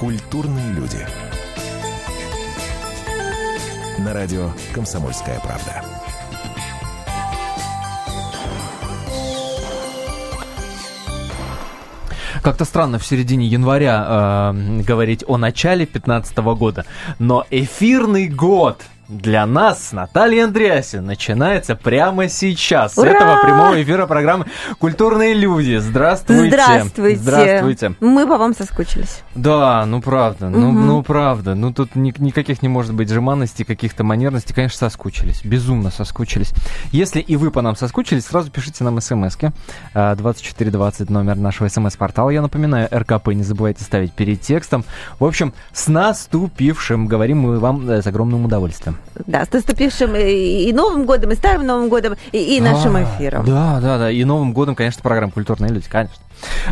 Культурные люди. На радио «Комсомольская правда». Как-то странно в середине января э, говорить о начале 2015 года, но эфирный год для нас Наталья Андреасин начинается прямо сейчас. Ура! С этого прямого эфира программы «Культурные люди». Здравствуйте. Здравствуйте. Здравствуйте. Мы по вам соскучились. Да, ну правда, угу. ну, ну правда. Ну тут ни, никаких не может быть жеманностей, каких-то манерностей. Конечно, соскучились. Безумно соскучились. Если и вы по нам соскучились, сразу пишите нам смски. 2420 номер нашего смс-портала. Я напоминаю, РКП не забывайте ставить перед текстом. В общем, с наступившим говорим мы вам э, с огромным удовольствием. Да, с наступившим и Новым годом, и Старым Новым годом, и, и нашим а, эфиром. Да, да, да. И Новым годом, конечно, программа «Культурные люди», конечно.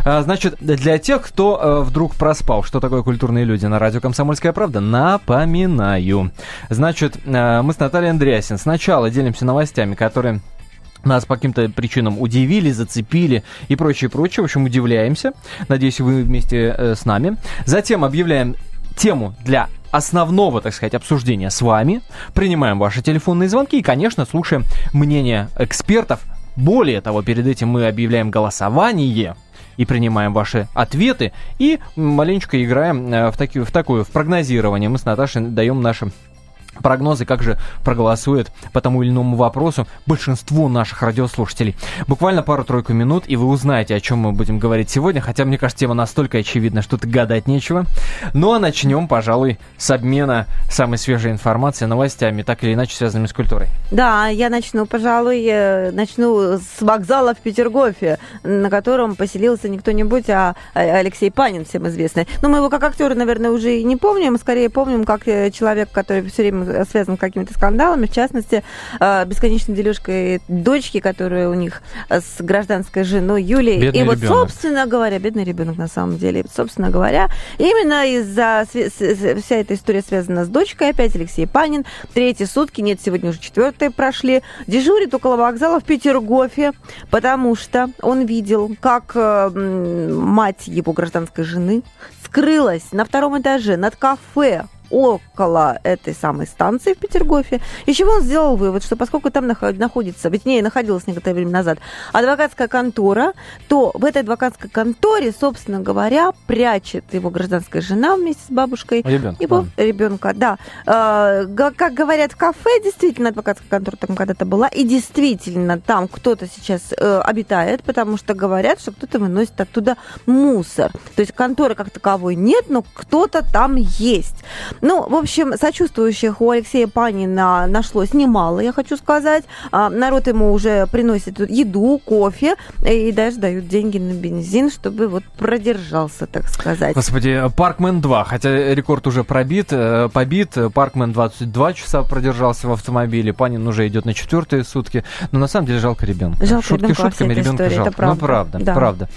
А, значит, для тех, кто э, вдруг проспал, что такое «Культурные люди» на радио «Комсомольская правда», напоминаю. Значит, э, мы с Натальей Андреасин сначала делимся новостями, которые нас по каким-то причинам удивили, зацепили и прочее, прочее. В общем, удивляемся. Надеюсь, вы вместе э, с нами. Затем объявляем тему для основного, так сказать, обсуждения с вами. Принимаем ваши телефонные звонки и, конечно, слушаем мнение экспертов. Более того, перед этим мы объявляем голосование и принимаем ваши ответы и маленечко играем э, в, таки, в такое, в прогнозирование. Мы с Наташей даем наши прогнозы, как же проголосует по тому или иному вопросу большинство наших радиослушателей. Буквально пару-тройку минут, и вы узнаете, о чем мы будем говорить сегодня, хотя, мне кажется, тема настолько очевидна, что тут гадать нечего. Ну, а начнем, пожалуй, с обмена самой свежей информацией, новостями, так или иначе связанными с культурой. Да, я начну, пожалуй, э, начну с вокзала в Петергофе, на котором поселился не кто-нибудь, а, а Алексей Панин, всем известный. Но мы его как актера, наверное, уже и не помним, скорее помним как э, человек, который все время связан с какими-то скандалами, в частности, э, бесконечной дележкой дочки, которая у них с гражданской женой Юлией. Бедный и вот, ребенок. собственно говоря, бедный ребенок на самом деле, собственно говоря, именно из-за вся эта история связана с дочкой, опять Алексей Панин, третьи сутки, нет, сегодня уже четвертые прошли, дежурит около вокзала в Петергофе, потому что он видел, как э, мать его гражданской жены скрылась на втором этаже над кафе около этой самой станции в Петергофе, из чего он сделал вывод, что поскольку там находится, ведь не находилась некоторое время назад, адвокатская контора, то в этой адвокатской конторе, собственно говоря, прячет его гражданская жена вместе с бабушкой. Ребенка. Его да. ребенка, да. А, как говорят в кафе, действительно, адвокатская контора там когда-то была, и действительно там кто-то сейчас э, обитает, потому что говорят, что кто-то выносит оттуда мусор. То есть конторы как таковой нет, но кто-то там есть. Ну, в общем, сочувствующих у Алексея Панина нашлось немало, я хочу сказать. А, народ ему уже приносит еду, кофе и даже дают деньги на бензин, чтобы вот продержался, так сказать. Господи, Паркмен 2, хотя рекорд уже пробит, э, побит. Паркмен 22 часа продержался в автомобиле, Панин уже идет на четвертые сутки. Но на самом деле жалко ребенка. Жалко Шутки ребенка шутками, ребенка истории, жалко. правда. Ну, правда, да. правда.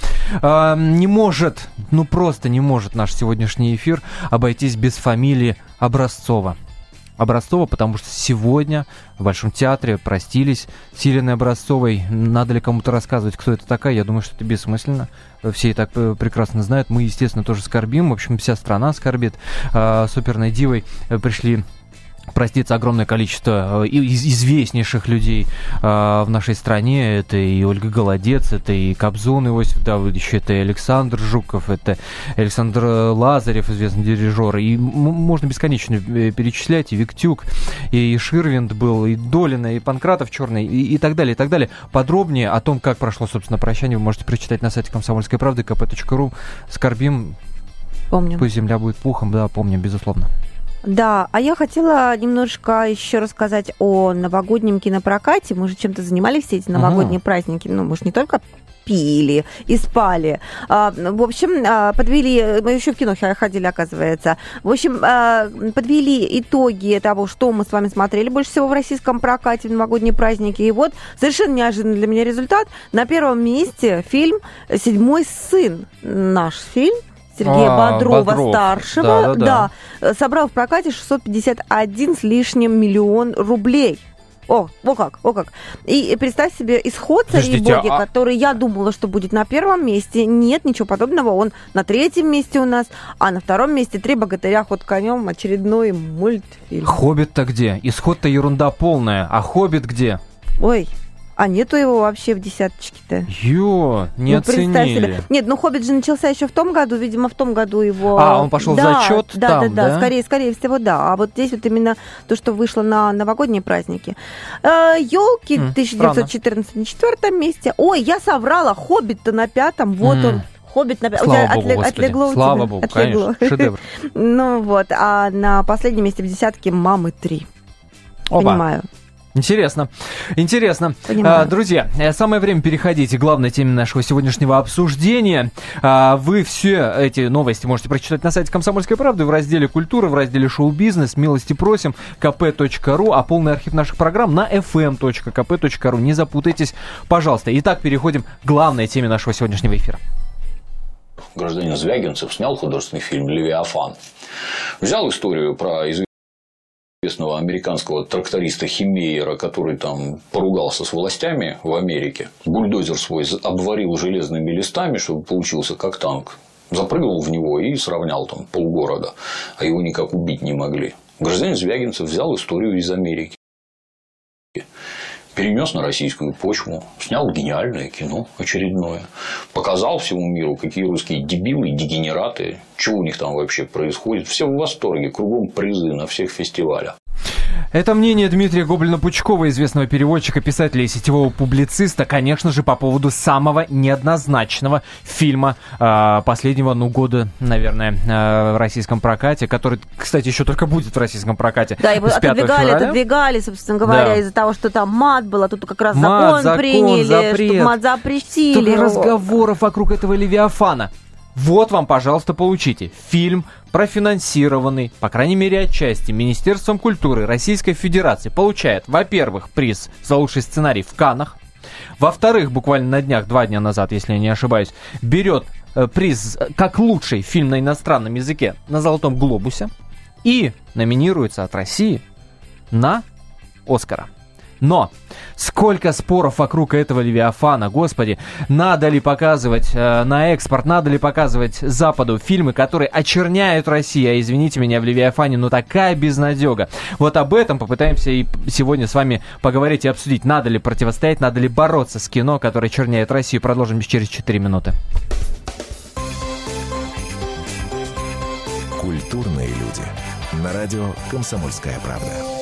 А, не может, ну просто не может наш сегодняшний эфир обойтись без фамилии Образцова. Образцова, потому что сегодня в Большом театре простились с Еленой Образцовой. Надо ли кому-то рассказывать, кто это такая? Я думаю, что это бессмысленно. Все и так э, прекрасно знают. Мы, естественно, тоже скорбим. В общем, вся страна скорбит. А, с оперной дивой пришли проститься огромное количество э, известнейших людей э, в нашей стране. Это и Ольга Голодец, это и Кобзон Иосиф Давыдович, это и Александр Жуков, это Александр Лазарев, известный дирижер. И можно бесконечно э, перечислять. И Виктюк, и Ширвинд был, и Долина, и Панкратов Черный, и, и так далее, и так далее. Подробнее о том, как прошло, собственно, прощание, вы можете прочитать на сайте комсомольской правды kp.ru. Скорбим. Помним. Пусть земля будет пухом, да, помним, безусловно. Да, а я хотела немножко еще рассказать о новогоднем кинопрокате. Мы же чем-то занимались все эти новогодние ага. праздники. Ну, мы же не только пили и спали. А, в общем, а, подвели, мы еще в кино ходили, оказывается. В общем, а, подвели итоги того, что мы с вами смотрели больше всего в российском прокате в новогодние праздники. И вот совершенно неожиданный для меня результат. На первом месте фильм «Седьмой сын». Наш фильм Сергея а, Бодрова-старшего, да, да, да. да, собрал в прокате 651 с лишним миллион рублей. О, о как, о как. И представь себе исход Подождите, боги, а- который я думала, что будет на первом месте. Нет, ничего подобного. Он на третьем месте у нас, а на втором месте «Три богатыря. Ход конем» очередной мультфильм. Хоббит-то где? Исход-то ерунда полная. А Хоббит где? Ой, а нету его вообще в десяточке-то. Ё, не Ну, оценили. себе. Нет, ну «Хоббит» же начался еще в том году, видимо, в том году его... А, он пошел в Да, зачет да, там, да, да, да? скорее, скорее всего, да. А вот здесь вот именно то, что вышло на новогодние праздники. Елки М, 1914 на четвертом месте. Ой, я соврала, «Хоббит»-то на пятом, вот М. он. Хоббит на пятом. Слава богу, Господи. отлегло у Слава тебя? богу, Отлегло. конечно. Шедевр. Ну вот, а на последнем месте в десятке «Мамы 3». Оба. Понимаю. Интересно. Интересно. Понимаю. А, друзья, э, самое время переходить к главной теме нашего сегодняшнего обсуждения. А, Вы все эти новости можете прочитать на сайте Комсомольской правды в разделе «Культура», в разделе «Шоу-бизнес». Милости просим. kp.ru, а полный архив наших программ на fm.kp.ru. Не запутайтесь, пожалуйста. Итак, переходим к главной теме нашего сегодняшнего эфира. гражданин Звягинцев снял художественный фильм «Левиафан». Взял историю про известного американского тракториста Химейера, который там поругался с властями в Америке. Бульдозер свой обварил железными листами, чтобы получился как танк. Запрыгнул в него и сравнял там полгорода, а его никак убить не могли. Гражданин Звягинцев взял историю из Америки перенес на российскую почву, снял гениальное кино очередное, показал всему миру, какие русские дебилы, дегенераты, что у них там вообще происходит. Все в восторге, кругом призы на всех фестивалях. Это мнение Дмитрия Гоблина-Пучкова, известного переводчика, писателя и сетевого публициста, конечно же, по поводу самого неоднозначного фильма э, последнего, ну, года, наверное, э, в российском прокате, который, кстати, еще только будет в российском прокате. Да, его с 5 отодвигали, февраля. отодвигали, собственно говоря, Да. из-за того, что там мат был, а тут как раз Мат, закон, закон, приняли, запрет. мат запретили. Столько разговоров вокруг этого Левиафана. Вот вам, пожалуйста, получите. Фильм, профинансированный, по крайней мере, отчасти, Министерством культуры Российской Федерации, получает, во-первых, приз за лучший сценарий в Канах, во-вторых, буквально на днях, два дня назад, если я не ошибаюсь, берет э, приз как лучший фильм на иностранном языке на Золотом Глобусе и номинируется от России на Оскара. Но сколько споров вокруг этого Левиафана, господи, надо ли показывать э, на экспорт, надо ли показывать Западу фильмы, которые очерняют Россию, а извините меня, в Левиафане, ну такая безнадега. Вот об этом попытаемся и сегодня с вами поговорить и обсудить, надо ли противостоять, надо ли бороться с кино, которое очерняет Россию. Продолжим через 4 минуты. Культурные люди. На радио «Комсомольская правда».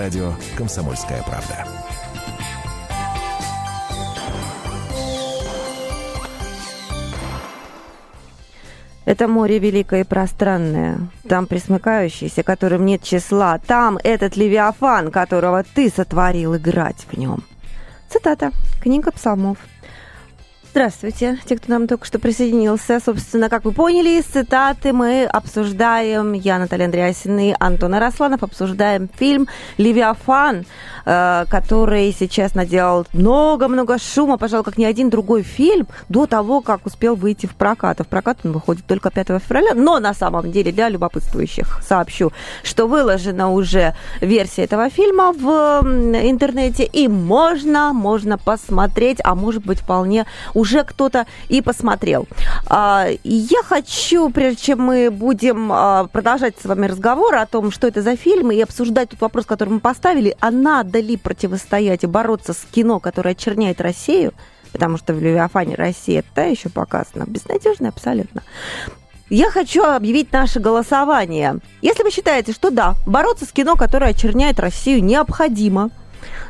Радио «Комсомольская правда». Это море великое и пространное, там присмыкающийся, которым нет числа, там этот Левиафан, которого ты сотворил играть в нем. Цитата. Книга псалмов. Здравствуйте, те, кто нам только что присоединился. Собственно, как вы поняли, из цитаты мы обсуждаем, я, Наталья Андреасина и Антон Арасланов, обсуждаем фильм «Левиафан», э, который сейчас наделал много-много шума, пожалуй, как ни один другой фильм до того, как успел выйти в прокат. А в прокат он выходит только 5 февраля, но на самом деле для любопытствующих сообщу, что выложена уже версия этого фильма в интернете, и можно, можно посмотреть, а может быть вполне уже кто-то и посмотрел. А, Я хочу, прежде чем мы будем а, продолжать с вами разговор о том, что это за фильм, и обсуждать тот вопрос, который мы поставили, а надо ли противостоять и бороться с кино, которое очерняет Россию, потому что в Левиафане Россия та еще показана, безнадежно абсолютно. Я хочу объявить наше голосование. Если вы считаете, что да, бороться с кино, которое очерняет Россию, необходимо,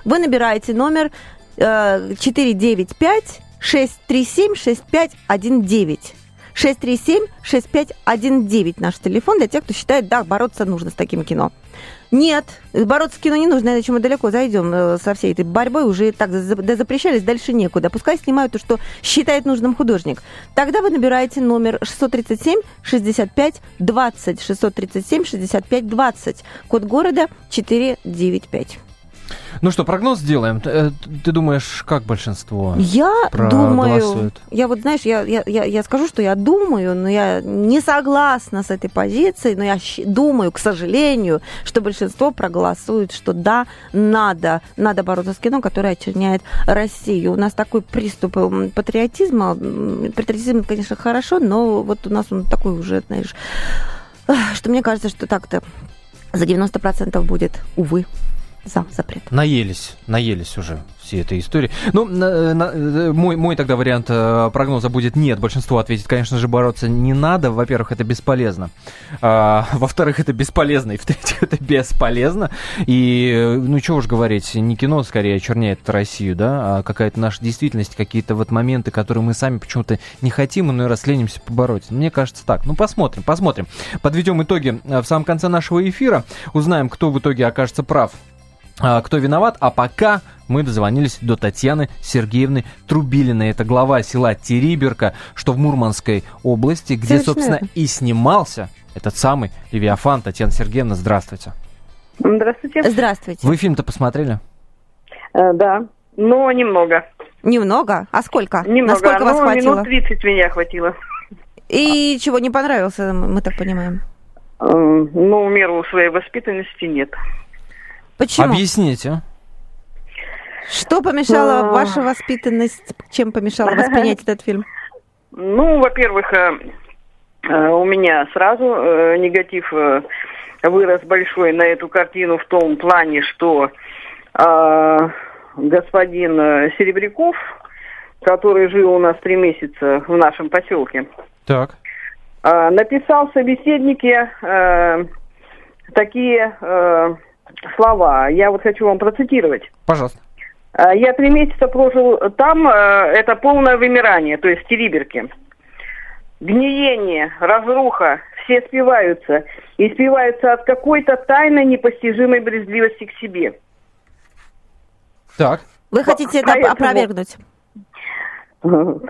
вы набираете номер э, 495 637 6519. 637-6519 наш телефон для тех, кто считает, да, бороться нужно с таким кино. Нет, бороться с кино не нужно, иначе мы далеко зайдем э, со всей этой борьбой, уже так запрещались, дальше некуда. Пускай снимают то, что считает нужным художник. Тогда вы набираете номер 637 65 20, 637 65 20, код города 495. Ну что, прогноз сделаем. Ты, э, ты думаешь, как большинство Я думаю, я вот, знаешь, я, я, я, я скажу, что я думаю, но я не согласна с этой позицией, но я думаю, к сожалению, что большинство проголосует, что да, надо, надо бороться с кино, которое очерняет Россию. У нас такой приступ патриотизма. Патриотизм, конечно, хорошо, но вот у нас он такой уже, знаешь, что мне кажется, что так-то за 90% будет, увы за запрет. Наелись, наелись уже всей этой истории. Ну, на, на, э, мой, мой тогда вариант э, прогноза будет нет. Большинство ответит, конечно же, бороться не надо. Во-первых, это бесполезно. А, во-вторых, это бесполезно. И в-третьих, это бесполезно. И, э, ну, что уж говорить, не кино скорее черняет Россию, да, а какая-то наша действительность, какие-то вот моменты, которые мы сами почему-то не хотим, и ну и раз ленимся побороть. Мне кажется так. Ну, посмотрим, посмотрим. Подведем итоги в самом конце нашего эфира. Узнаем, кто в итоге окажется прав кто виноват. А пока мы дозвонились до Татьяны Сергеевны Трубилиной. Это глава села Териберка, что в Мурманской области, где, Совершенно. собственно, и снимался этот самый Левиафан. Татьяна Сергеевна, здравствуйте. Здравствуйте. Здравствуйте. Вы фильм-то посмотрели? Э, да, но немного. Немного? А сколько? Немного. Насколько вас ну, хватило? минут 30 меня хватило. И чего, не понравился, мы так понимаем? Э, ну, меру своей воспитанности нет. Почему? Объясните. Что помешало а... ваша воспитанность? Чем помешало воспринять этот фильм? Ну, во-первых, э, э, у меня сразу э, негатив вырос большой на эту картину в том плане, что господин Серебряков, который жил у нас три месяца в нашем поселке, так. написал в собеседнике такие слова. Я вот хочу вам процитировать. Пожалуйста. А, я три месяца прожил там, э, это полное вымирание, то есть в Териберке. Гниение, разруха, все спиваются. И спиваются от какой-то тайной непостижимой брезгливости к себе. Так. Вы хотите это опровергнуть? Ну,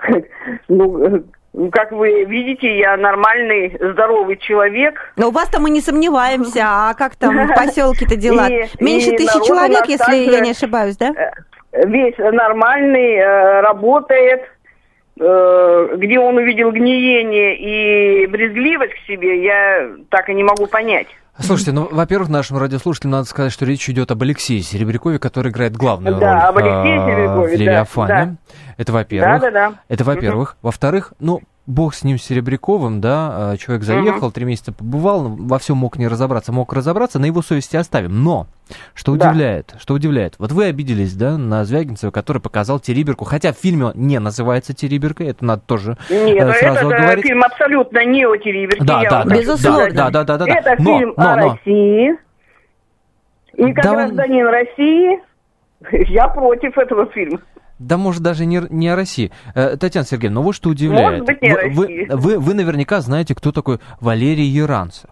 ну, как вы видите, я нормальный, здоровый человек. Но у вас-то мы не сомневаемся, а как там в поселке-то дела? И, Меньше и тысячи человек, если я не ошибаюсь, да? Э, весь нормальный, э, работает, э, где он увидел гниение и брезгливость к себе, я так и не могу понять. Слушайте, ну, во-первых, нашим радиослушателям надо сказать, что речь идет об Алексее Серебрякове, который играет главную да, роль об Алексее Серебрякове, в Левиафане. Да. Это во-первых. Да, да, да. Это во-первых. Угу. Во-вторых, ну, бог с ним Серебряковым, да, а, человек заехал, угу. три месяца побывал, во всем мог не разобраться, мог разобраться, на его совести оставим. Но, что удивляет, да. что удивляет, вот вы обиделись, да, на Звягинцева, который показал Териберку, хотя в фильме не называется Териберкой, это надо тоже Нет, э, сразу это говорить. фильм абсолютно не о Териберке. Да, да, да, безусловно. Да, да, да, да, да. Это но, фильм но, о но. России. И как да гражданин. России я против этого фильма. Да, может, даже не, не о России. Э, Татьяна Сергеевна, ну вот что удивляет. Может быть, не вы, вы, вы, вы наверняка знаете, кто такой Валерий Яранцев.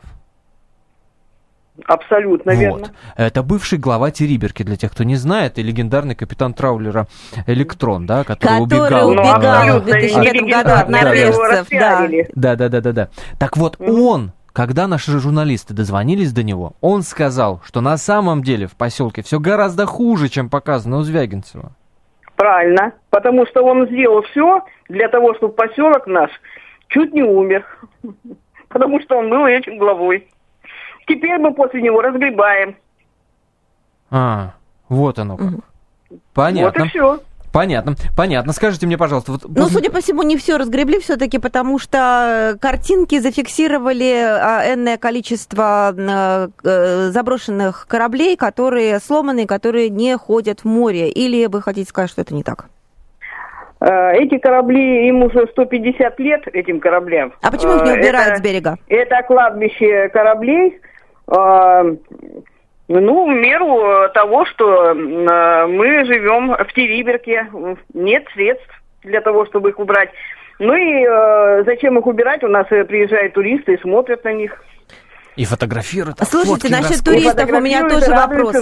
Абсолютно вот. верно. Это бывший глава Териберки, для тех, кто не знает, и легендарный капитан траулера Электрон, да, который, который убегал. убегал в 2005 году от норвежцев. Да. да, да, да, да, да. Так вот, mm-hmm. он когда наши журналисты дозвонились до него, он сказал, что на самом деле в поселке все гораздо хуже, чем показано у Звягинцева. Правильно, потому что он сделал все для того, чтобы поселок наш чуть не умер, потому что он был этим главой. Теперь мы после него разгребаем. А, вот оно как. Понятно. Вот и все. Понятно, понятно. Скажите мне, пожалуйста, вот... Ну, судя по всему, не все разгребли все-таки, потому что картинки зафиксировали а, энное количество а, э, заброшенных кораблей, которые сломаны, которые не ходят в море. Или вы хотите сказать, что это не так? Э, эти корабли, им уже 150 лет, этим кораблям. А почему их не э, убирают это, с берега? Это кладбище кораблей. Ну, в меру э, того, что э, мы живем в Териберке, нет средств для того, чтобы их убрать. Ну и э, зачем их убирать? У нас приезжают туристы и смотрят на них. И фотографируют. Слушайте, насчет туристов у меня тоже вопрос.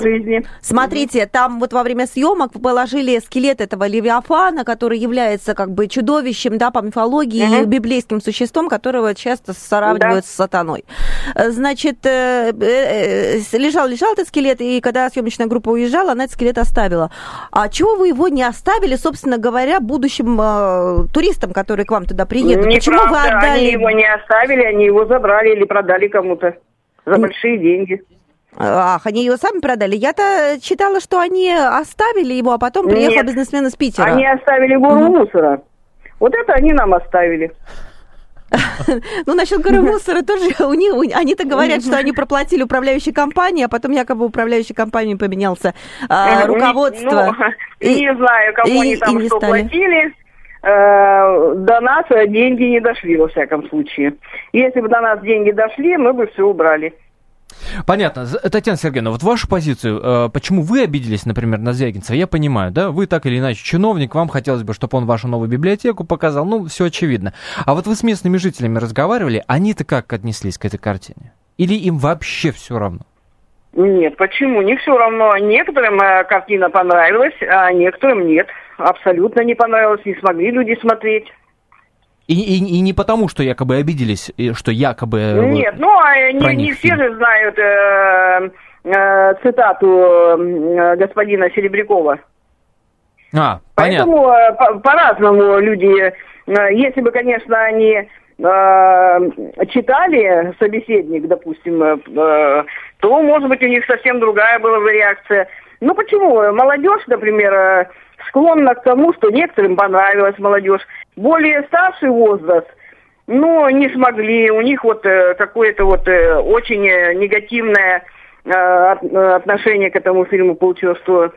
Смотрите, там вот во время съемок положили скелет этого Левиафана, который является как бы чудовищем, да, по мифологии, угу. библейским существом, которого часто сравнивают да. с сатаной. Значит, э, э, лежал, лежал этот скелет, и когда съемочная группа уезжала, она этот скелет оставила. А чего вы его не оставили, собственно говоря, будущим э, туристам, которые к вам туда приедут? Неправда. Почему вы отдали? Они его не оставили, они его забрали или продали кому-то за большие деньги. Ах, они его сами продали. Я-то читала, что они оставили его, а потом приехал Нет, бизнесмен из Питера. Они оставили гору mm мусора. Вот это они нам оставили. Ну, насчет горы мусора тоже у них, они-то говорят, что они проплатили управляющей компании, а потом якобы управляющей компании поменялся а, руководство. Ну, не знаю, кому они там что платили. Э, до нас деньги не дошли, во всяком случае. Если бы до нас деньги дошли, мы бы все убрали. Понятно. Татьяна Сергеевна, вот вашу позицию, э, почему вы обиделись, например, на Звягинцева, я понимаю, да, вы так или иначе чиновник, вам хотелось бы, чтобы он вашу новую библиотеку показал, ну, все очевидно. А вот вы с местными жителями разговаривали, они-то как отнеслись к этой картине? Или им вообще все равно? Нет, почему? Не все равно. Некоторым э, картина понравилась, а некоторым нет. Абсолютно не понравилось, не смогли люди смотреть. И, и, и не потому, что якобы обиделись, что якобы... Э, нет, ну, а не, не все же знают э, э, цитату э, господина Серебрякова. А, Поэтому понятно. По- по-разному люди... Э, если бы, конечно, они э, читали собеседник, допустим, э, то, может быть, у них совсем другая была бы реакция. Ну, почему? Молодежь, например, склонна к тому, что некоторым понравилась молодежь. Более старший возраст, но не смогли, у них вот э, какое-то вот э, очень э, негативное э, отношение к этому фильму получилось, что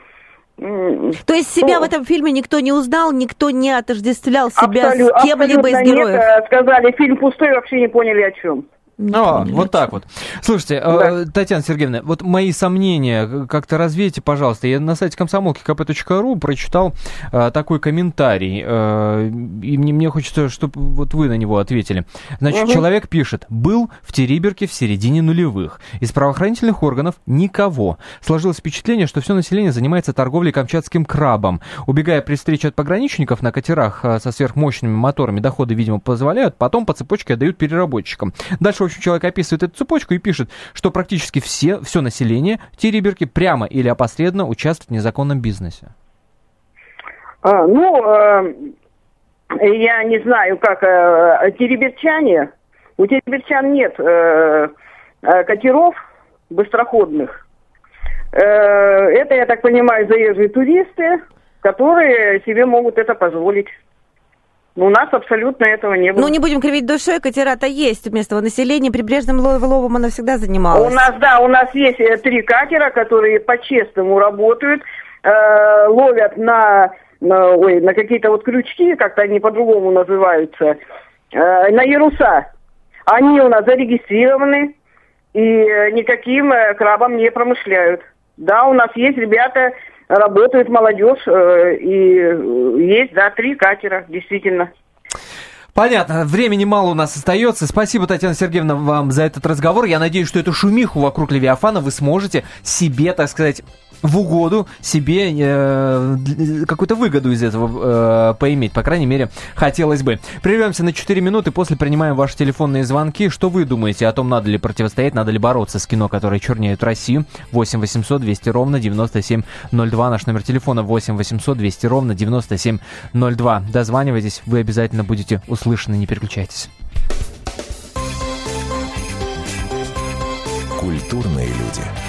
то есть себя ну, в этом фильме никто не узнал, никто не отождествлял себя абсолют, с кем-либо из героев? Нет, сказали, фильм пустой, вообще не поняли о чем. О, вот так вот. Слушайте, э, да. Татьяна Сергеевна, вот мои сомнения как-то развейте, пожалуйста. Я на сайте комсомолки kp.ru прочитал а, такой комментарий, а, и мне, мне хочется, чтобы вот вы на него ответили. Значит, угу. человек пишет, был в Териберке в середине нулевых. Из правоохранительных органов никого. Сложилось впечатление, что все население занимается торговлей камчатским крабом. Убегая при встрече от пограничников на катерах со сверхмощными моторами, доходы, видимо, позволяют, потом по цепочке отдают переработчикам. Дальше общем, человек описывает эту цепочку и пишет, что практически все, все население Териберки прямо или опосредованно участвует в незаконном бизнесе. А, ну, э, я не знаю, как э, тереберчане, у тереберчан нет э, э, катеров быстроходных. Э, это, я так понимаю, заезжие туристы, которые себе могут это позволить. Ну, у нас абсолютно этого не было. Ну, не будем кривить душой, катера-то есть местного населения, прибрежным ловом она всегда занималась. У нас, да, у нас есть э, три катера, которые по-честному работают, э, ловят на, на, ой, на какие-то вот крючки, как-то они по-другому называются, э, на яруса. Они у нас зарегистрированы и никаким э, крабом не промышляют. Да, у нас есть ребята, работает молодежь, э, и э, есть, да, три катера, действительно. Понятно, времени мало у нас остается. Спасибо, Татьяна Сергеевна, вам за этот разговор. Я надеюсь, что эту шумиху вокруг Левиафана вы сможете себе, так сказать, в угоду себе э, какую-то выгоду из этого э, поиметь. По крайней мере, хотелось бы. Прервемся на 4 минуты, после принимаем ваши телефонные звонки. Что вы думаете о том, надо ли противостоять, надо ли бороться с кино, которое чернеет Россию? 8 800 200 ровно 9702. Наш номер телефона 8 800 200 ровно 9702. Дозванивайтесь, вы обязательно будете услышаны, не переключайтесь. Культурные люди.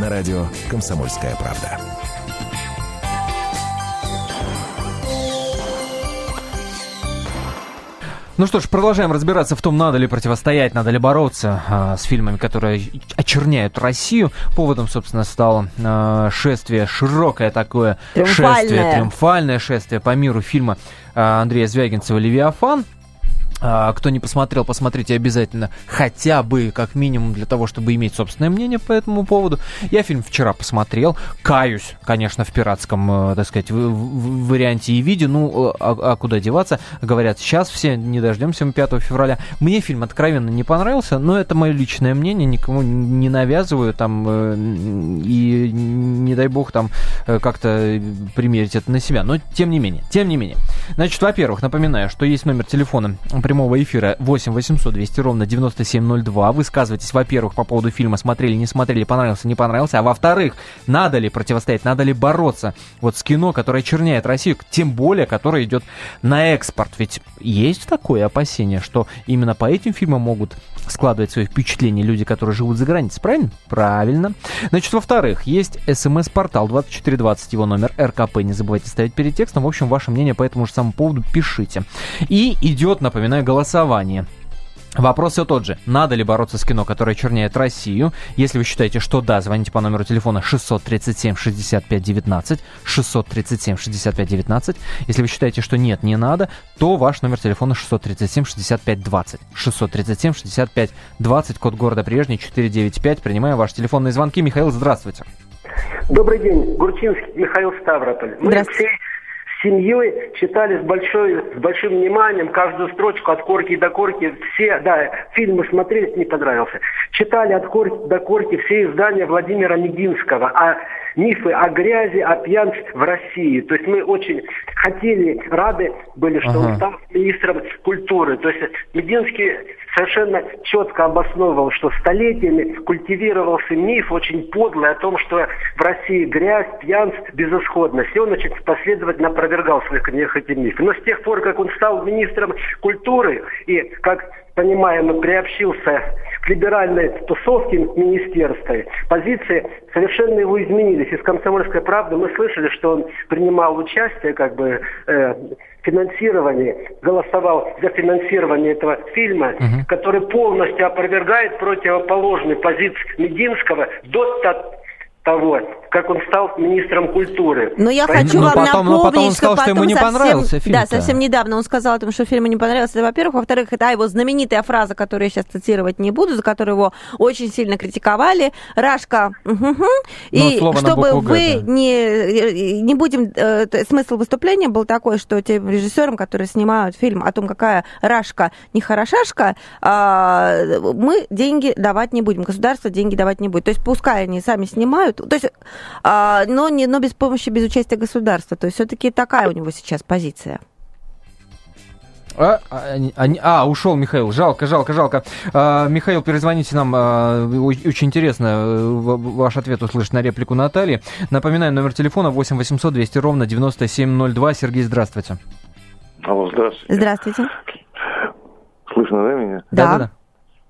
На радио «Комсомольская правда». Ну что ж, продолжаем разбираться в том, надо ли противостоять, надо ли бороться а, с фильмами, которые очерняют Россию. Поводом, собственно, стало а, шествие, широкое такое Триумфальное. шествие, триумфальное шествие по миру фильма а, Андрея Звягинцева «Левиафан». А, Кто не посмотрел, посмотрите обязательно, хотя бы, как минимум, для того, чтобы иметь собственное мнение по этому поводу. Я фильм вчера посмотрел, каюсь, конечно, в пиратском, э, так сказать, варианте и виде, ну, э, а, а куда деваться, говорят, сейчас все, не дождемся мы 5 февраля. Мне фильм откровенно не понравился, но это мое личное мнение, никому не навязываю, там, э, и не дай бог там как-то примерить это на себя, но тем не менее, тем не менее. Значит, во-первых, напоминаю, что есть номер телефона прямого эфира 8 800 200 ровно 9702. Высказывайтесь, во-первых, по поводу фильма, смотрели, не смотрели, понравился, не понравился. А во-вторых, надо ли противостоять, надо ли бороться вот с кино, которое черняет Россию, тем более, которое идет на экспорт. Ведь есть такое опасение, что именно по этим фильмам могут складывать свои впечатления люди, которые живут за границей. Правильно? Правильно. Значит, во-вторых, есть смс-портал 2420, его номер РКП. Не забывайте ставить перед текстом. В общем, ваше мнение по этому же самому поводу пишите. И идет, напоминаю, голосование. Вопрос все тот же. Надо ли бороться с кино, которое черняет Россию? Если вы считаете, что да, звоните по номеру телефона 637 65 19, 637 65 19. Если вы считаете, что нет, не надо, то ваш номер телефона 637 65 20. 637 65 20, код города прежний, 495. Принимаю ваши телефонные звонки. Михаил, здравствуйте. Добрый день, Гурчинский Михаил Ставрополь. Мы Здравствуйте. Всей семьей читали с, большой, с большим вниманием каждую строчку от корки до корки. Все, да, фильмы смотрели, не понравился. Читали от корки до корки все издания Владимира Мединского о мифы о грязи, о пьянстве в России. То есть мы очень хотели, рады были, что Ага. он стал министром культуры. То есть Мединский совершенно четко обосновывал, что столетиями культивировался миф очень подлый о том, что в России грязь, пьянство, безысходность. И он очень последовательно опровергал в своих книгах эти мифы. Но с тех пор, как он стал министром культуры и, как понимаем, и приобщился к либеральной тусовке министерства, позиции совершенно его изменились. Из «Комсомольской правды» мы слышали, что он принимал участие как бы э, в финансировании, голосовал за финансирование этого фильма, который полностью опровергает противоположный позиции Мединского до та- того, как он стал министром культуры. Но я Поэтому- хочу вам потом- ну, напомнить, потом он сказал, что что ему потом не совсем- понравился фильм-то. Да, совсем недавно он сказал о том, что фильм ему не понравился. Это, во-первых. Во-вторых, это его знаменитая фраза, которую я сейчас цитировать не буду, за которую его очень сильно критиковали. Рашка, мгм. и Ну, чтобы вы да. не, не будем... э, смысл выступления был такой, что тем режиссерам, которые снимают фильм о том, какая Рашка нехорошашка, а, мы деньги давать не будем, государство деньги давать не будет. То есть пускай они сами снимают, то есть, а, но, не, но без помощи, без участия государства. То есть все-таки такая у него сейчас позиция. А, а, они- а, ушел Михаил. Жалко, жалко, жалко. А, Михаил, перезвоните нам. а, очень интересно э, ваш ответ услышать на реплику Натальи. Напоминаю, номер телефона 8 800 200 ровно 9702. Сергей, здравствуйте. Алло, здравствуйте. Здравствуйте. Слышно, да, меня? Да. Да-да-да.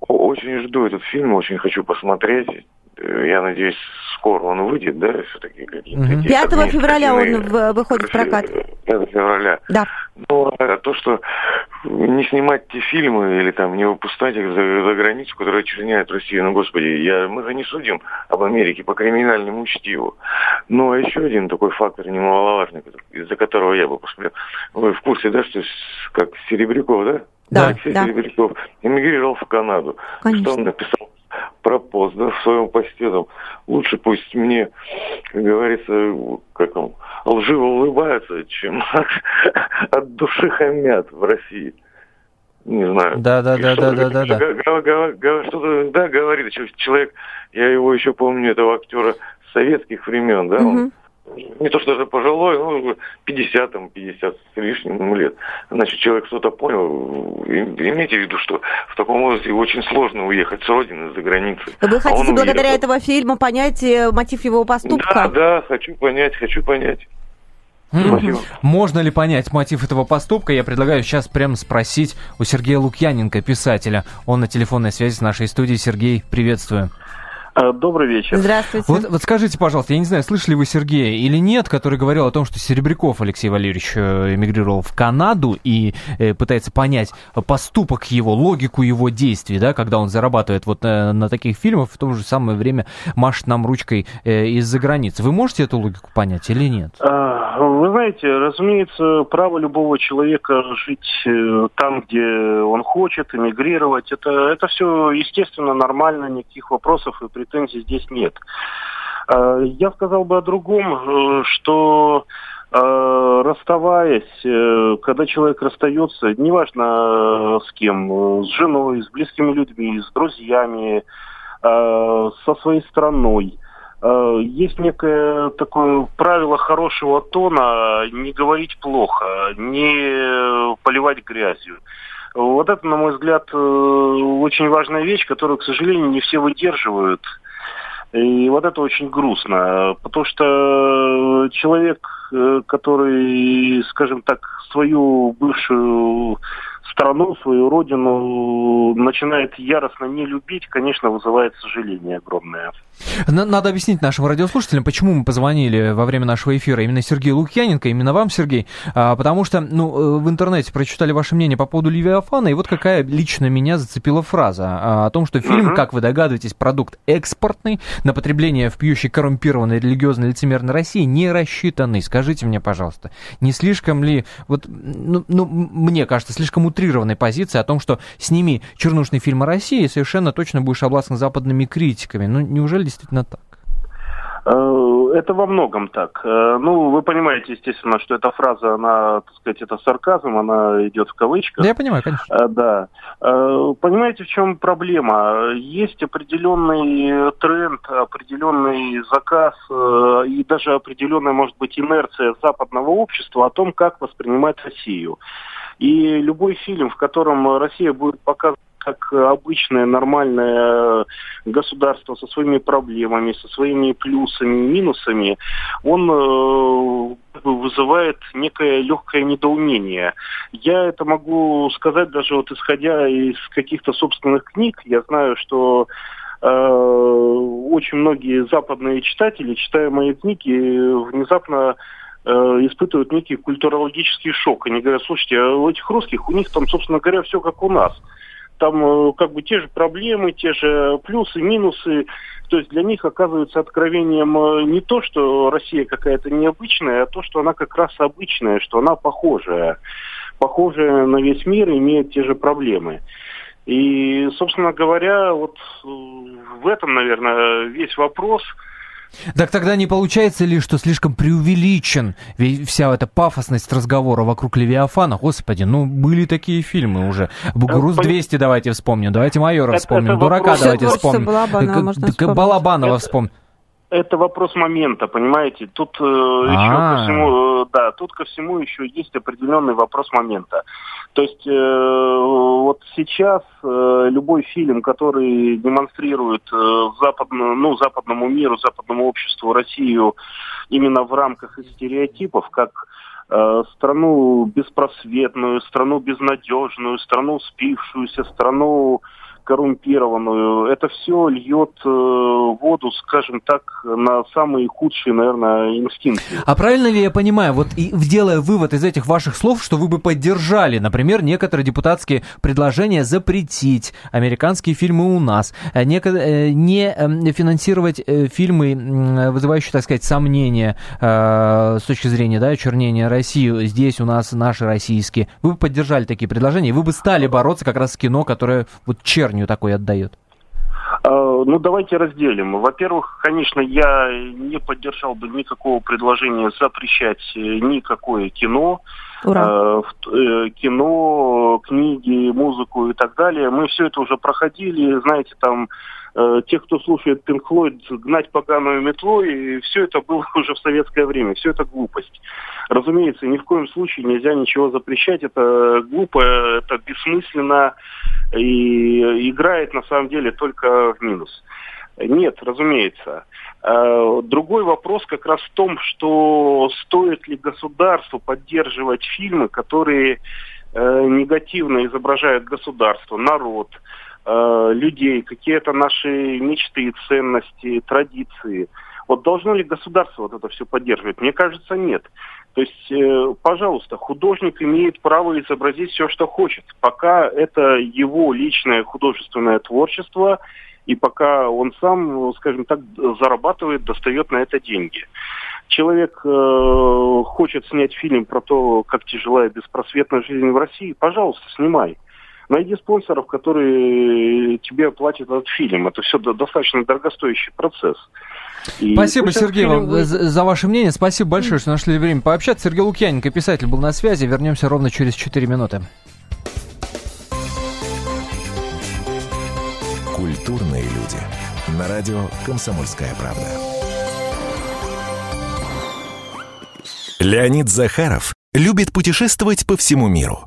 О- Очень жду этот фильм, очень хочу посмотреть. Э, Я надеюсь, скоро он выйдет, да, все-таки какие-то... Эти 5 февраля он выходит в прокат. 5 февраля. Да. Ну, а то, что не снимать те фильмы или там не выпускать их за, за границу, которые очерняют Россию, ну, господи, я, мы же не судим об Америке по криминальному чтиву. Ну, а еще один такой фактор немаловажный, из-за которого я бы посмотрел. Вы в курсе, да, что как Серебряков, да? Да, Алексей да. Серебряков эмигрировал в Канаду. Конечно. Что он написал про пост, да, в своем посте там, лучше пусть мне, как говорится, как он, лживо улыбаются, чем от души хамят в России. Не знаю. Да, да, да, да, да, да, да. Что-то, да, говорит че- человек, я его еще помню, этого актера с советских времен, да, он Мгм. Не то что даже пожилой, ну, 50, там, 50 с лишним лет. Значит, человек что-то понял. И- Имейте в виду, что в таком возрасте очень сложно уехать с родины, за границей. Вы А хотите он благодаря уехал. этого фильма понять э, мотив его поступка? Да, да, хочу понять, хочу понять. Спасибо. Можно ли понять мотив этого поступка? Я предлагаю сейчас прямо спросить у Сергея Лукьяненко, писателя. Он на телефонной связи с нашей студией. Сергей, приветствую. Э, добрый вечер. Здравствуйте. Вот, вот скажите, пожалуйста, я не знаю, слышали вы Сергея или нет, который говорил о том, что Серебряков Алексей Валерьевич э, эмигрировал в Канаду и э, пытается понять поступок его, логику его действий, да, когда он зарабатывает вот на, на таких фильмах, в то же самое время машет нам ручкой э, из-за границы. Вы можете эту логику понять или нет? Вы знаете, разумеется, право любого человека жить э, там, где он хочет, эмигрировать, это, это все естественно, нормально, никаких вопросов и претензий здесь нет. Э, я сказал бы о другом, э, что э, расставаясь, когда человек расстается, неважно с кем, с женой, с близкими людьми, с друзьями, со своей страной, есть некое такое правило хорошего тона не говорить плохо, не поливать грязью. Вот это, на мой взгляд, очень важная вещь, которую, к сожалению, не все выдерживают. И вот это очень грустно, потому что человек, э, который, скажем так, свою бывшую страну, свою родину начинает яростно не любить, конечно, вызывает сожаление огромное. Надо объяснить нашим радиослушателям, почему мы позвонили во время нашего эфира именно Сергею Лукьяненко, именно вам, Сергей, а, потому что ну, э, в интернете прочитали ваше мнение по поводу Левиафана, и вот какая лично меня зацепила фраза а, о том, что фильм, uh-huh. как вы догадываетесь, продукт экспортный, на потребление в пьющей коррумпированной религиозной лицемерной России не рассчитанный. Скажите мне, пожалуйста, не слишком ли, вот, ну, ну мне кажется, слишком утрированной позиции о том, что сними чернушный фильм о России, и совершенно точно будешь обласкан западными критиками. Ну, неужели действительно так? Э, это во многом так. Э, ну, вы понимаете, естественно, что эта фраза, она, так сказать, это сарказм, она идет в кавычках. Да, я понимаю, конечно. Э, да. Понимаете, в чем проблема? Есть определенный тренд, определенный заказ и даже определенная, может быть, инерция западного общества о том, как воспринимать Россию. И любой фильм, в котором Россия будет показывать как обычное нормальное государство со своими проблемами, со своими плюсами минусами, он э, вызывает некое легкое недоумение. Я это могу сказать даже вот исходя из каких-то собственных книг. Я знаю, что э, очень многие западные читатели, читая мои книги, внезапно э, испытывают некий культурологический шок. Они говорят, слушайте, а у этих русских, у них там, собственно говоря, все как у нас там э, как бы те же проблемы, те же плюсы, минусы. То есть для них оказывается откровением э, не то, что Россия какая-то необычная, а то, что она как раз обычная, что она похожая. Похожая на весь мир, имеет те же проблемы. И, собственно говоря, вот э, в этом, наверное, весь вопрос – так тогда не получается ли, что слишком преувеличен вся эта пафосность разговора вокруг Левиафана? Господи, ну были такие фильмы уже. Бугуруз-200 давайте вспомним, давайте Майора вспомним, это Дурака вопрос... давайте вспомним. Балабанова, Балабанова вспомним. Это вопрос момента, понимаете? Тут э, еще ко всему, э, да, тут ко всему еще есть определенный вопрос момента. То есть э, вот сейчас э, любой фильм, который демонстрирует э, западную, ну, западному миру, западному обществу Россию именно в рамках стереотипов, как э, страну беспросветную, страну безнадежную, страну спившуюся, страну коррумпированную. Это все льет э, воду, скажем так, на самые худшие, наверное, инстинкты. А правильно ли я понимаю, вот и делая вывод из этих ваших слов, что вы бы поддержали, например, некоторые депутатские предложения запретить американские фильмы у нас, э, не, э, не эм, финансировать фильмы, вызывающие, так сказать, сомнения с точки зрения да, чернения России, здесь у нас наши российские. Вы бы поддержали такие предложения, вы бы стали бороться как раз с кино, которое вот чернь компанию такой отдает? А, ну, давайте разделим. Во-первых, конечно, я не поддержал бы никакого предложения запрещать э, никакое кино. Ура. Э, э, кино, книги, музыку и так далее. Мы все это уже проходили, знаете, там э, тех, кто слушает Pink Floyd, гнать поганую метлой, и все это было уже в советское время, все это глупость. Разумеется, ни в коем случае нельзя ничего запрещать, это глупо, это бессмысленно и играет на самом деле только в минус. Нет, разумеется. Э, другой вопрос как раз в том, что стоит ли государству поддерживать фильмы, которые э, негативно изображают государство, народ, э, людей, какие это наши мечты, ценности, традиции. Вот должно ли государство вот это все поддерживать? Мне кажется, нет. То есть, э, пожалуйста, художник имеет право изобразить все, что хочет, пока это его личное художественное творчество, и пока он сам, скажем так, зарабатывает, достает на это деньги. Человек э, хочет снять фильм про то, как тяжела и беспросветная жизнь в России, пожалуйста, снимай. Найди спонсоров, которые тебе оплатят этот фильм. Это все достаточно дорогостоящий процесс. И Спасибо, Сергей, вам вы... за ваше мнение. Спасибо большое, что нашли время пообщаться. Сергей Лукьяненко, писатель, был на связи. Вернемся ровно через 4 минуты. Культурные люди. На радио «Комсомольская правда». Леонид Захаров любит путешествовать по всему миру.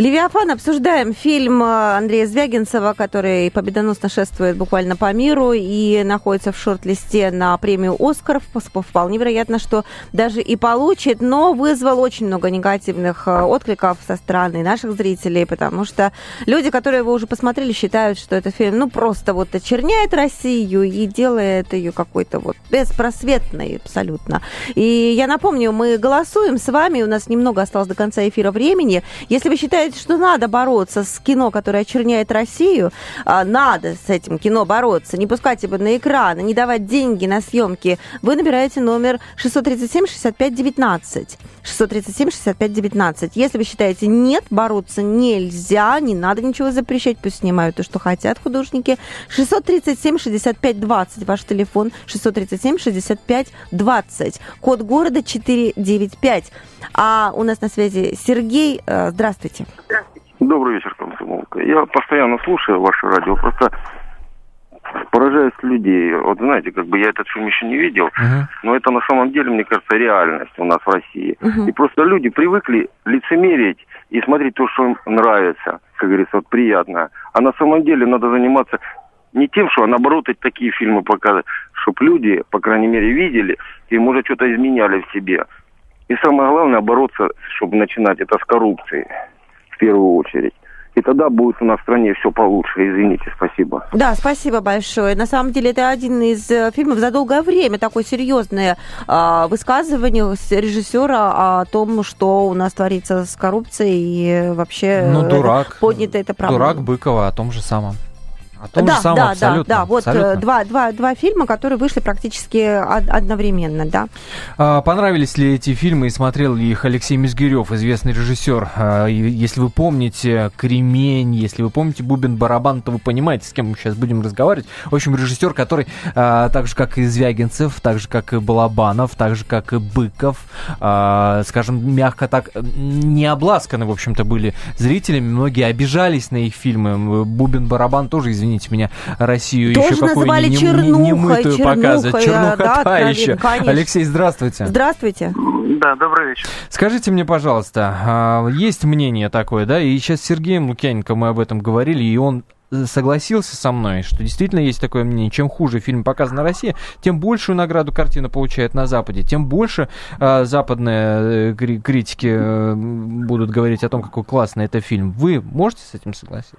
Левиафан обсуждаем фильм э, Андрея Звягинцева, который победоносно шествует буквально по миру и находится в шорт-листе на премию «Оскар». Вполне вероятно, что даже и получит, но вызвал очень много негативных э, откликов со стороны наших зрителей, потому что люди, которые его уже посмотрели, считают, что этот фильм ну просто вот очерняет Россию и делает ее какой-то вот беспросветной абсолютно. И я напомню, мы голосуем с вами, у нас немного осталось до конца эфира времени. Если вы считаете, считаете, что надо бороться с кино, которое очерняет Россию, а, надо с этим кино бороться, не пускать его на экраны, не давать деньги на съемки, вы набираете номер 637-65-19. 637-65-19. Если вы считаете, нет, бороться нельзя, не надо ничего запрещать, пусть снимают то, что хотят художники. 637-65-20, ваш телефон 637-65-20. Код города 495. А у нас на связи Сергей. Э, здравствуйте. Добрый вечер, комсомолка. Я постоянно слушаю ваше радио, просто поражаюсь людей. Вот знаете, как бы я этот фильм еще не видел, uh-huh. но это на самом деле, мне кажется, реальность у нас в России. Uh-huh. И просто люди привыкли лицемерить и смотреть то, что им нравится, как говорится, вот приятно. А на самом деле надо заниматься не тем, что, а наоборот, такие фильмы показывать, чтобы люди, по крайней мере, видели и, может, что-то изменяли в себе. И самое главное, бороться, чтобы начинать это с коррупцией первую очередь. И тогда будет у нас в стране все получше. Извините, спасибо. Да, спасибо большое. На самом деле, это один из э, фильмов за долгое время такое серьезное э, высказывание режиссера о том, что у нас творится с коррупцией и вообще ну, дурак, поднято это проблема. Дурак Быкова о том же самом. О том да, же самом, да, абсолютно. Да, да, вот э, абсолютно. два, два, два фильма, которые вышли практически одновременно, да. А, понравились ли эти фильмы и смотрел ли их Алексей Мизгирев, известный режиссер? А, если вы помните «Кремень», если вы помните «Бубен-барабан», то вы понимаете, с кем мы сейчас будем разговаривать. В общем, режиссер, который а, так же, как и Звягинцев, так же, как и Балабанов, так же, как и Быков, а, скажем, мягко так, не обласканы, в общем-то, были зрителями. Многие обижались на их фильмы. «Бубен-барабан» тоже, извините, извините меня, Россию Тоже еще какую называли не, чернухой, немытую чернухой, показывать. Чернуха да, та еще. Конечно. Алексей, здравствуйте. Здравствуйте. Да, добрый вечер. Скажите мне, пожалуйста, а, есть мнение такое, да, и сейчас с Сергеем Лукьяненко мы об этом говорили, и он согласился со мной, что действительно есть такое мнение, чем хуже фильм показан на России, тем большую награду картина получает на Западе, тем больше э, западные э, критики э, будут говорить о том, какой классный это фильм. Вы можете с этим согласиться?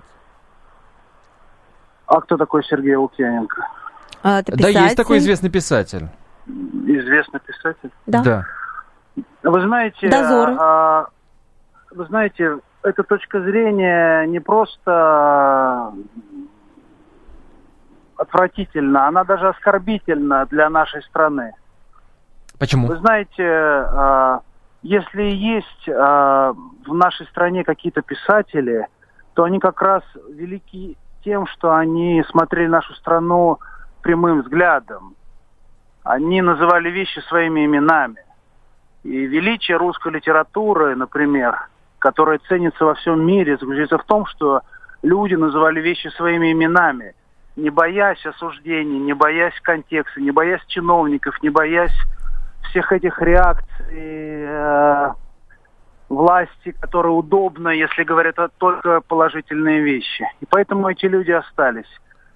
А кто такой Сергей Лукьяненко? А, да, есть такой известный писатель. Известный писатель? Да. да. Вы знаете, Дозоры. А, вы знаете, эта точка зрения не просто отвратительна, она даже оскорбительна для нашей страны. Почему? Вы знаете, а, если есть а, в нашей стране какие-то писатели, что они как раз велики тем, что они смотрели нашу страну прямым взглядом. Они называли вещи своими именами. И величие русской литературы, например, которая ценится во всем мире, заключается в том, что люди называли вещи своими именами, не боясь осуждений, не боясь контекста, не боясь чиновников, не боясь всех этих реакций э, власти, которые удобно, если говорят только положительные вещи. И поэтому эти люди остались.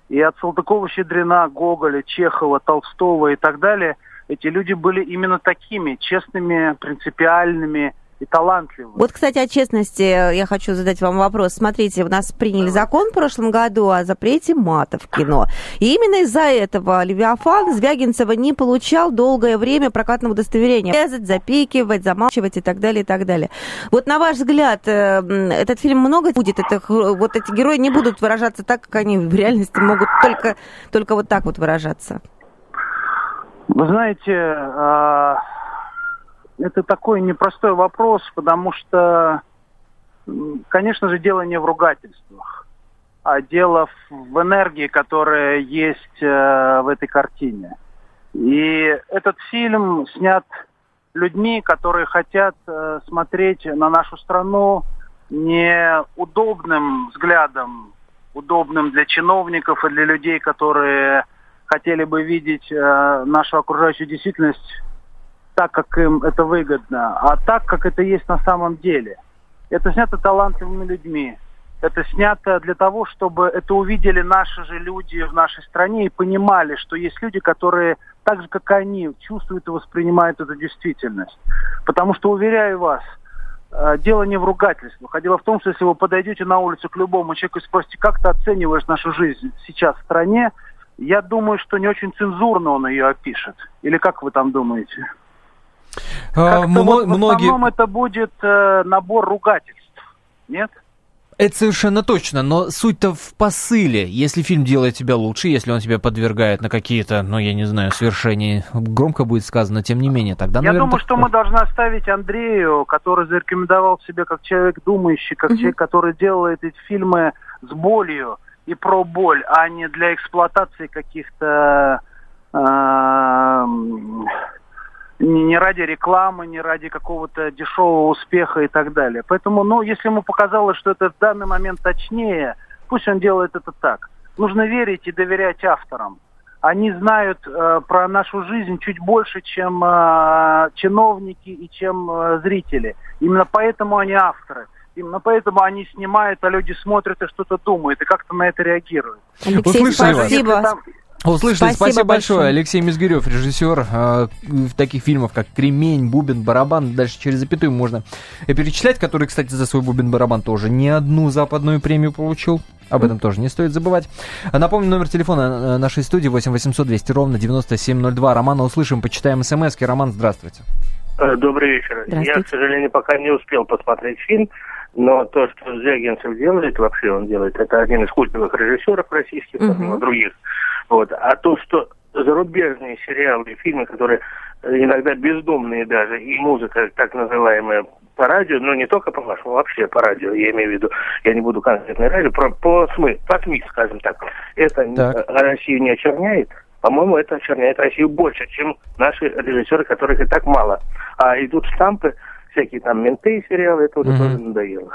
И от Салтыкова-Щедрина, Гоголя, Чехова, Толстого и так далее, эти люди были именно такими, честными, принципиальными, и талантливым. Вот, кстати, о честности я хочу задать вам вопрос. Смотрите, у нас приняли закон в прошлом году о запрете мата в кино. И именно из-за этого Левиафан Звягинцева не получал долгое время прокатного удостоверения. Резать, запикивать, замалчивать и так далее, и так далее. Вот на ваш взгляд, э, этот фильм много будет? Это, вот эти герои не будут выражаться так, как они в реальности могут только, только вот так вот выражаться? Вы знаете, а, это такой непростой вопрос, потому что, конечно же, дело не в ругательствах, а дело в энергии, которая есть э, в этой картине. И этот фильм снят людьми, которые хотят э, смотреть на нашу страну не удобным взглядом, удобным для чиновников и для людей, которые хотели бы видеть э, нашу окружающую действительность так, как им это выгодно, а так, как это есть на самом деле. Это снято талантливыми людьми. Это снято для того, чтобы это увидели наши же люди в нашей стране и понимали, что есть люди, которые так же, как они, чувствуют и воспринимают эту действительность. Потому что, уверяю вас, э, дело не в ругательствах, а дело в том, что если вы подойдете на улицу к любому человеку и спросите, как ты оцениваешь нашу жизнь сейчас в стране, я думаю, что не очень цензурно он ее опишет. Или как вы там думаете? А, М- вот многие... В основном это будет э, набор ругательств, нет? Это совершенно точно, но суть-то в посыле. Если фильм делает тебя лучше, если он тебя подвергает на какие-то, ну, я не знаю, свершения, громко будет сказано, тем не менее, тогда, Я наверное, думаю, так... что мы должны оставить Андрею, который зарекомендовал себя как человек думающий, как mm-hmm. человек, который делает эти фильмы с болью и про боль, а не для эксплуатации каких-то... Э, не ради рекламы, не ради какого-то дешевого успеха и так далее. Поэтому, ну, если ему показалось, что это в данный момент точнее, пусть он делает это так. Нужно верить и доверять авторам. Они знают э, про нашу жизнь чуть больше, чем э, чиновники и чем э, зрители. Именно поэтому они авторы. Именно поэтому они снимают, а люди смотрят и что-то думают, и как-то на это реагируют. Алексей, Услышали спасибо. Вас. Услышали, спасибо, спасибо большое. большое. Алексей Мизгирев, режиссер э, таких фильмов, как «Кремень», «Бубен», «Барабан». Дальше через запятую можно перечислять, который, кстати, за свой «Бубен-барабан» тоже не одну западную премию получил. Об этом тоже не стоит забывать. Напомню, номер телефона э, нашей студии 8 800 200 ровно 9702. Романа услышим, почитаем смс -ки. Роман, здравствуйте. Э, добрый вечер. Я, к сожалению, пока не успел посмотреть фильм, но то, что Звягинцев делает, вообще он делает, это один из культовых режиссеров российских, uh-huh. других вот. А то, что зарубежные сериалы и фильмы, которые иногда бездумные даже, и музыка так называемая по радио, но не только по вашему, вообще по радио, я имею в виду, я не буду конкретно радио, про, по СМИ, по СМИ, скажем так, это так. Россию не очерняет, по-моему, это очерняет Россию больше, чем наши режиссеры, которых и так мало. А идут штампы, всякие там менты сериалы, это уже угу. тоже надоело.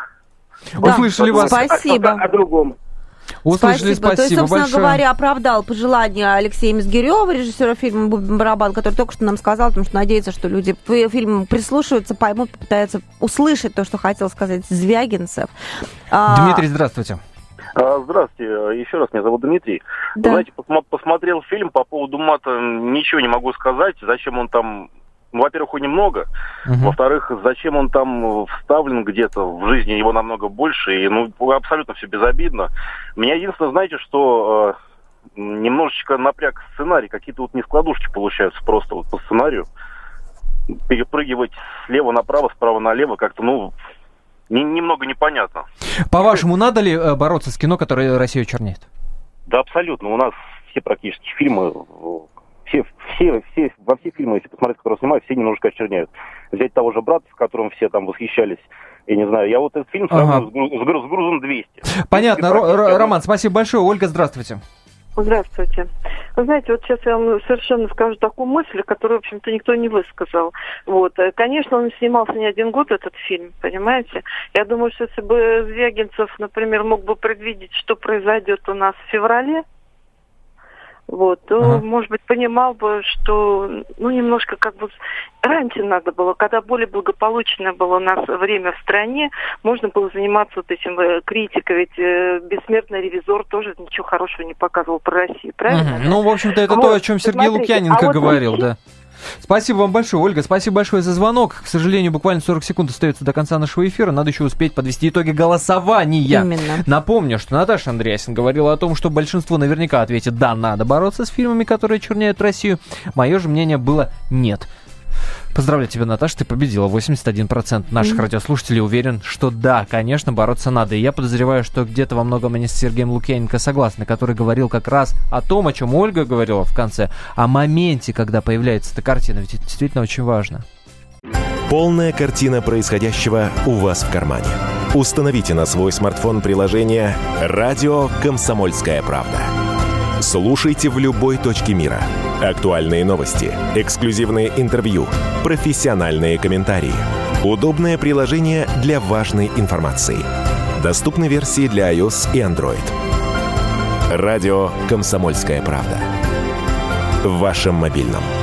Услышали вас. Спасибо. О, о, о другом. Услышали, спасибо, спасибо То есть, собственно большое. говоря, оправдал пожелания Алексея Мизгирева, режиссера фильма «Барабан», который только что нам сказал, потому что надеется, что люди к фильму прислушиваются, поймут, попытаются услышать то, что хотел сказать Звягинцев. А, Дмитрий, здравствуйте. А, здравствуйте, еще раз, меня зовут Дмитрий. Да. Знаете, посмотрел фильм по поводу мата, ничего не могу сказать, зачем он там ну, во-первых, его немного. Угу. Во-вторых, зачем он там вставлен где-то в жизни, его намного больше. И, ну, абсолютно все безобидно. Меня единственное, знаете, что э, немножечко напряг сценарий. Какие-то вот нескладушки получаются просто вот по сценарию. Перепрыгивать слева направо, справа налево как-то, ну, не, немного непонятно. По-вашему, надо ли э, бороться с кино, которое Россию черняет? Да, абсолютно. У нас все практически фильмы все, все, все, во все фильмы, если посмотреть, которые снимают, все немножко очерняют. Взять того же брата, с которым все там восхищались, я не знаю, я вот этот фильм ага. с, с, с грузом 200. Понятно, Р- Роман, спасибо большое. Ольга, здравствуйте. Здравствуйте. Вы знаете, вот сейчас я вам совершенно скажу такую мысль, которую, в общем-то, никто не высказал. Вот. Конечно, он снимался не один год, этот фильм, понимаете? Я думаю, что если бы Звягинцев, например, мог бы предвидеть, что произойдет у нас в феврале, вот, то, ага. может быть, понимал бы, что, ну, немножко как бы раньше надо было, когда более благополучное было у нас время в стране, можно было заниматься вот этим э, критикой, ведь э, бессмертный ревизор тоже ничего хорошего не показывал про Россию, правильно? Угу. Ну, в общем-то, это вот, то, о чем Сергей смотрите, Лукьяненко а говорил, вот, да. Спасибо вам большое, Ольга. Спасибо большое за звонок. К сожалению, буквально 40 секунд остается до конца нашего эфира. Надо еще успеть подвести итоги голосования. Именно. Напомню, что Наташа Андреасин говорила о том, что большинство наверняка ответит «да, надо бороться с фильмами, которые черняют Россию». Мое же мнение было «нет». Поздравляю тебя, Наташа, ты победила. 81% наших mm-hmm. радиослушателей уверен, что да, конечно, бороться надо. И я подозреваю, что где-то во многом они с Сергеем Лукьяненко согласны, который говорил как раз о том, о чем Ольга говорила в конце, о моменте, когда появляется эта картина. Ведь это действительно очень важно. Полная картина происходящего у вас в кармане. Установите на свой смартфон приложение «Радио Комсомольская правда». Слушайте в любой точке мира. Актуальные новости, эксклюзивные интервью, профессиональные комментарии. Удобное приложение для важной информации. Доступны версии для iOS и Android. Радио «Комсомольская правда». В вашем мобильном –